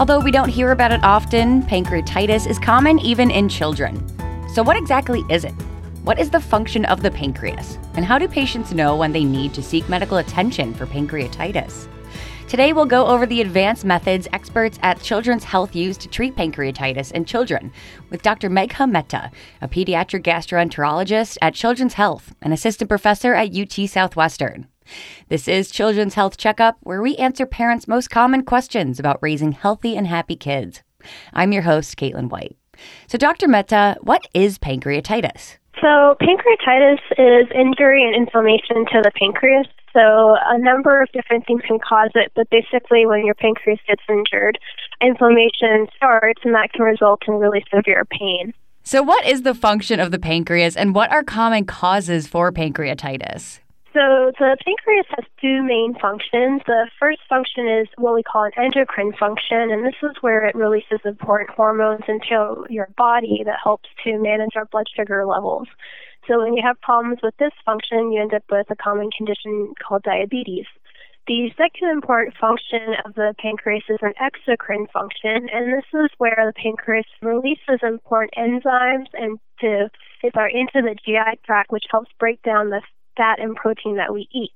Although we don't hear about it often, pancreatitis is common even in children. So, what exactly is it? What is the function of the pancreas? And how do patients know when they need to seek medical attention for pancreatitis? Today, we'll go over the advanced methods experts at Children's Health use to treat pancreatitis in children with Dr. Megha Mehta, a pediatric gastroenterologist at Children's Health, and assistant professor at UT Southwestern. This is Children's Health Checkup, where we answer parents' most common questions about raising healthy and happy kids. I'm your host, Caitlin White. So, Dr. Mehta, what is pancreatitis? So, pancreatitis is injury and inflammation to the pancreas. So, a number of different things can cause it, but basically, when your pancreas gets injured, inflammation starts, and that can result in really severe pain. So, what is the function of the pancreas, and what are common causes for pancreatitis? So the pancreas has two main functions. The first function is what we call an endocrine function, and this is where it releases important hormones into your body that helps to manage our blood sugar levels. So when you have problems with this function, you end up with a common condition called diabetes. The second important function of the pancreas is an exocrine function, and this is where the pancreas releases important enzymes and to into the GI tract, which helps break down the fat and protein that we eat.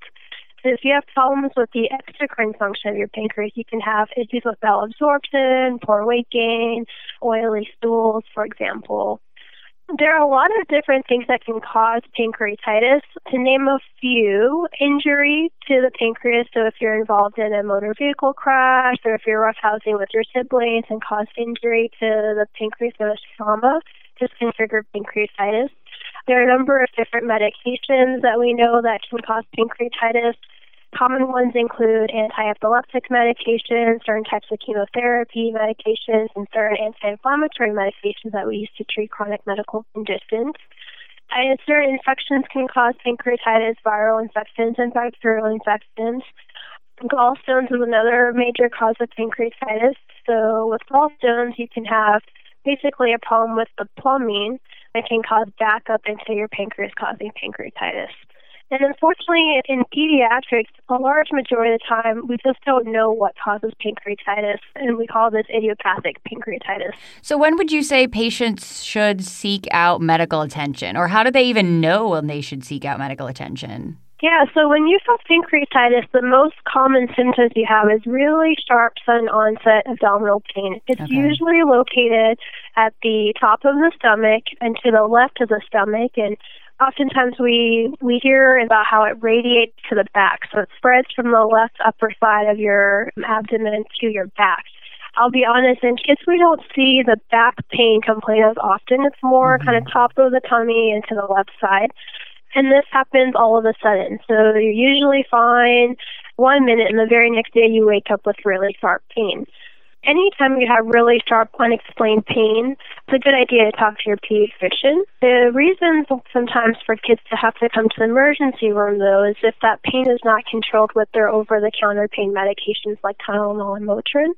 So if you have problems with the exocrine function of your pancreas, you can have issues with bowel absorption, poor weight gain, oily stools, for example. There are a lot of different things that can cause pancreatitis. To name a few, injury to the pancreas. So if you're involved in a motor vehicle crash or if you're roughhousing with your siblings and caused injury to the pancreas or trauma, this can trigger pancreatitis. There are a number of different medications that we know that can cause pancreatitis. Common ones include anti-epileptic medications, certain types of chemotherapy medications, and certain anti-inflammatory medications that we use to treat chronic medical conditions. And certain infections can cause pancreatitis, viral infections, and bacterial infections. Gallstones is another major cause of pancreatitis. So with gallstones, you can have basically a problem with the plumbing that can cause backup into your pancreas, causing pancreatitis. And unfortunately, in pediatrics, a large majority of the time, we just don't know what causes pancreatitis, and we call this idiopathic pancreatitis. So, when would you say patients should seek out medical attention, or how do they even know when they should seek out medical attention? Yeah, so when you have pancreatitis, the most common symptoms you have is really sharp sudden onset abdominal pain. It's okay. usually located at the top of the stomach and to the left of the stomach and oftentimes we we hear about how it radiates to the back. So it spreads from the left upper side of your abdomen to your back. I'll be honest, in kids we don't see the back pain complaint as often. It's more mm-hmm. kind of top of the tummy and to the left side. And this happens all of a sudden. So you're usually fine one minute, and the very next day you wake up with really sharp pain. Anytime you have really sharp, unexplained pain, it's a good idea to talk to your pediatrician. The reason sometimes for kids to have to come to the emergency room, though, is if that pain is not controlled with their over the counter pain medications like Tylenol and Motrin,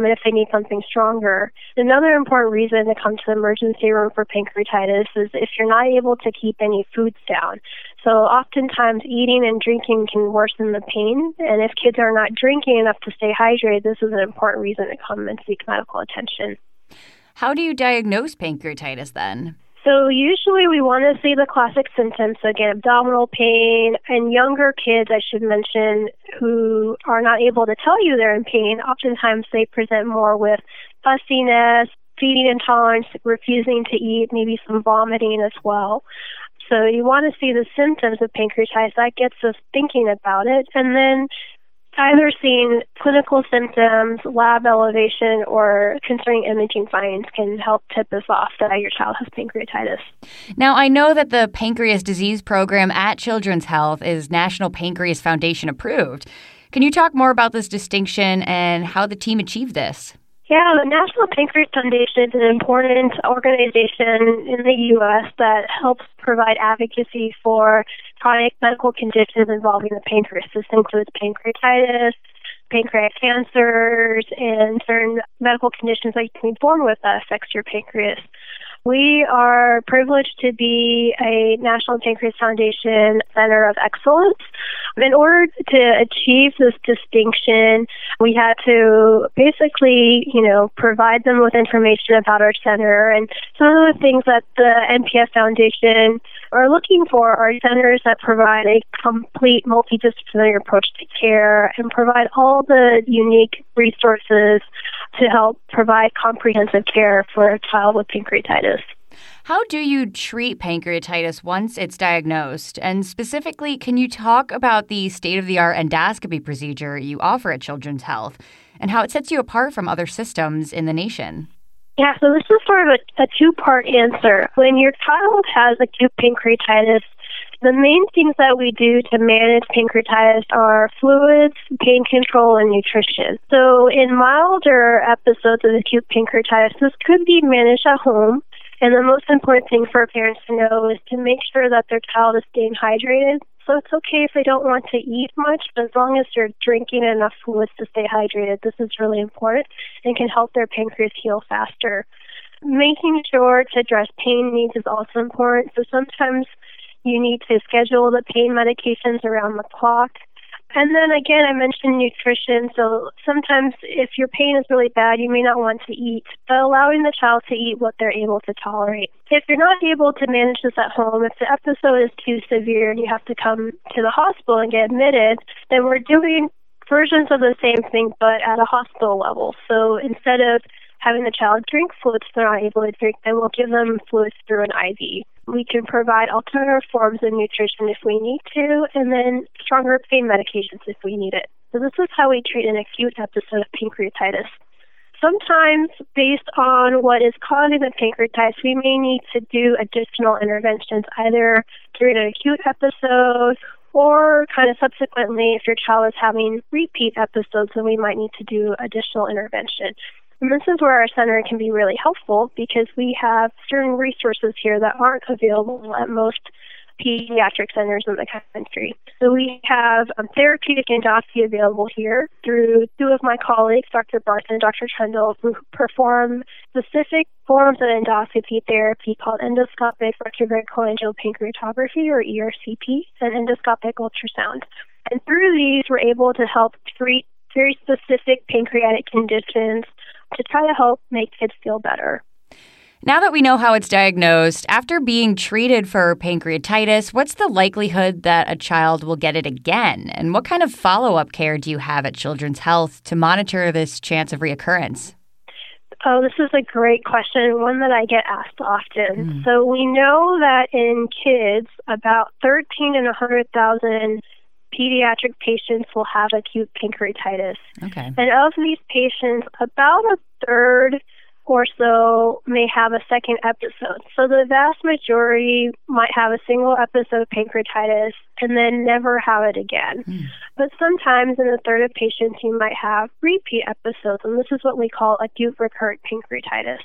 and if they need something stronger. Another important reason to come to the emergency room for pancreatitis is if you're not able to keep any foods down. So oftentimes eating and drinking can worsen the pain, and if kids are not drinking enough to stay hydrated, this is an important reason to come and seek medical attention. How do you diagnose pancreatitis then? So usually we want to see the classic symptoms. So again, abdominal pain and younger kids, I should mention, who are not able to tell you they're in pain. Oftentimes they present more with fussiness, feeding intolerance, refusing to eat, maybe some vomiting as well. So you want to see the symptoms of pancreatitis. That gets us thinking about it. And then either seeing clinical symptoms, lab elevation, or concerning imaging findings can help tip us off that your child has pancreatitis. Now, I know that the Pancreas Disease Program at Children's Health is National Pancreas Foundation approved. Can you talk more about this distinction and how the team achieved this? Yeah, the National Pancreas Foundation is an important organization in the U.S. that helps provide advocacy for chronic medical conditions involving the pancreas. This includes pancreatitis, pancreatic cancers, and certain medical conditions that you can be born with that affects your pancreas. We are privileged to be a National Pancreas Foundation Center of Excellence. In order to achieve this distinction, we had to basically, you know, provide them with information about our center. And some of the things that the NPF Foundation are looking for are centers that provide a complete multidisciplinary approach to care and provide all the unique resources to help provide comprehensive care for a child with pancreatitis. How do you treat pancreatitis once it's diagnosed? And specifically, can you talk about the state of the art endoscopy procedure you offer at Children's Health and how it sets you apart from other systems in the nation? Yeah, so this is sort of a, a two part answer. When your child has acute pancreatitis, the main things that we do to manage pancreatitis are fluids, pain control, and nutrition. So, in milder episodes of acute pancreatitis, this could be managed at home. And the most important thing for parents to know is to make sure that their child is staying hydrated. So it's okay if they don't want to eat much, but as long as they're drinking enough fluids to stay hydrated, this is really important and can help their pancreas heal faster. Making sure to address pain needs is also important. So sometimes you need to schedule the pain medications around the clock. And then again, I mentioned nutrition. So sometimes if your pain is really bad, you may not want to eat, but allowing the child to eat what they're able to tolerate. If you're not able to manage this at home, if the episode is too severe and you have to come to the hospital and get admitted, then we're doing versions of the same thing, but at a hospital level. So instead of having the child drink fluids they're not able to drink, then we'll give them fluids through an IV. We can provide alternative forms of nutrition if we need to, and then stronger pain medications if we need it. So this is how we treat an acute episode of pancreatitis. Sometimes, based on what is causing the pancreatitis, we may need to do additional interventions, either during an acute episode or kind of subsequently if your child is having repeat episodes, then we might need to do additional intervention. And this is where our center can be really helpful because we have certain resources here that aren't available at most pediatric centers in the country. So we have um, therapeutic endoscopy available here through two of my colleagues, Dr. Barth and Dr. Troendle, who perform specific forms of endoscopy therapy called endoscopic retrograde cholangiopancreatography or ERCP and endoscopic ultrasound. And through these, we're able to help treat very specific pancreatic conditions to try to help make kids feel better. Now that we know how it's diagnosed, after being treated for pancreatitis, what's the likelihood that a child will get it again? And what kind of follow up care do you have at Children's Health to monitor this chance of reoccurrence? Oh, this is a great question, one that I get asked often. Mm. So we know that in kids, about 13 in 100,000 pediatric patients will have acute pancreatitis. Okay. And of these patients, about a third or so may have a second episode. So the vast majority might have a single episode of pancreatitis and then never have it again. Mm. But sometimes in a third of patients, you might have repeat episodes, and this is what we call acute recurrent pancreatitis.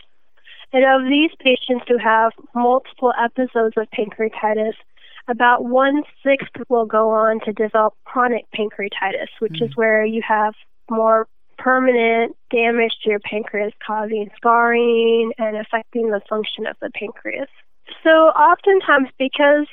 And of these patients who have multiple episodes of pancreatitis, about one sixth will go on to develop chronic pancreatitis, which mm. is where you have more permanent damage to your pancreas, causing scarring and affecting the function of the pancreas. So, oftentimes, because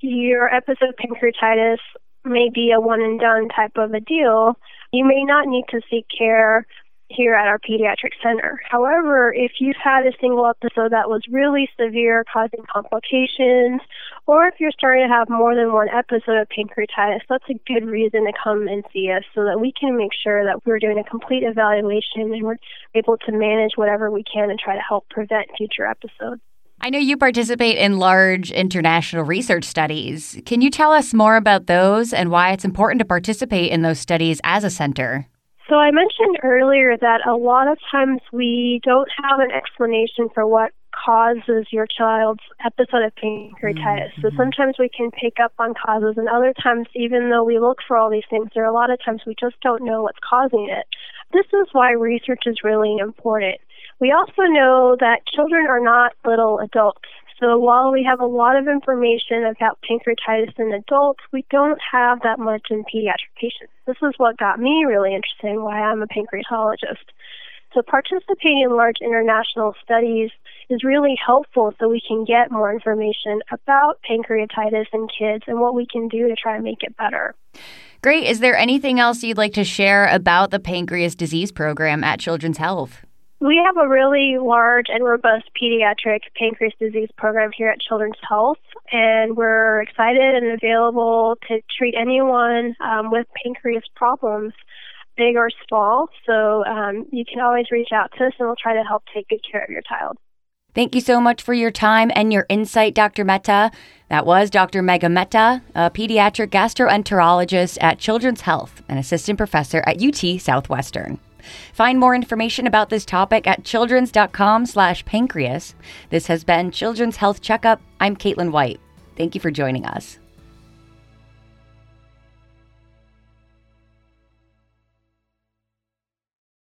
your episode of pancreatitis may be a one and done type of a deal, you may not need to seek care here at our pediatric center. However, if you've had a single episode that was really severe, causing complications, or if you're starting to have more than one episode of pancreatitis, that's a good reason to come and see us so that we can make sure that we're doing a complete evaluation and we're able to manage whatever we can and try to help prevent future episodes. I know you participate in large international research studies. Can you tell us more about those and why it's important to participate in those studies as a center? So I mentioned earlier that a lot of times we don't have an explanation for what causes your child's episode of pancreatitis. Mm-hmm. So sometimes we can pick up on causes, and other times, even though we look for all these things, there are a lot of times we just don't know what's causing it. This is why research is really important. We also know that children are not little adults. So while we have a lot of information about pancreatitis in adults, we don't have that much in pediatric patients. This is what got me really interested in why I'm a pancreatologist. So participating in large international studies is really helpful so we can get more information about pancreatitis in kids and what we can do to try and make it better. Great. Is there anything else you'd like to share about the pancreas disease program at Children's Health? We have a really large and robust pediatric pancreas disease program here at Children's Health, and we're excited and available to treat anyone um, with pancreas problems, big or small. So um, you can always reach out to us, and we'll try to help take good care of your child. Thank you so much for your time and your insight, Dr. Mehta. That was Dr. Megha Mehta, a pediatric gastroenterologist at Children's Health and assistant professor at UT Southwestern. Find more information about this topic at children's.com slash pancreas. This has been Children's Health Checkup. I'm Caitlin White. Thank you for joining us.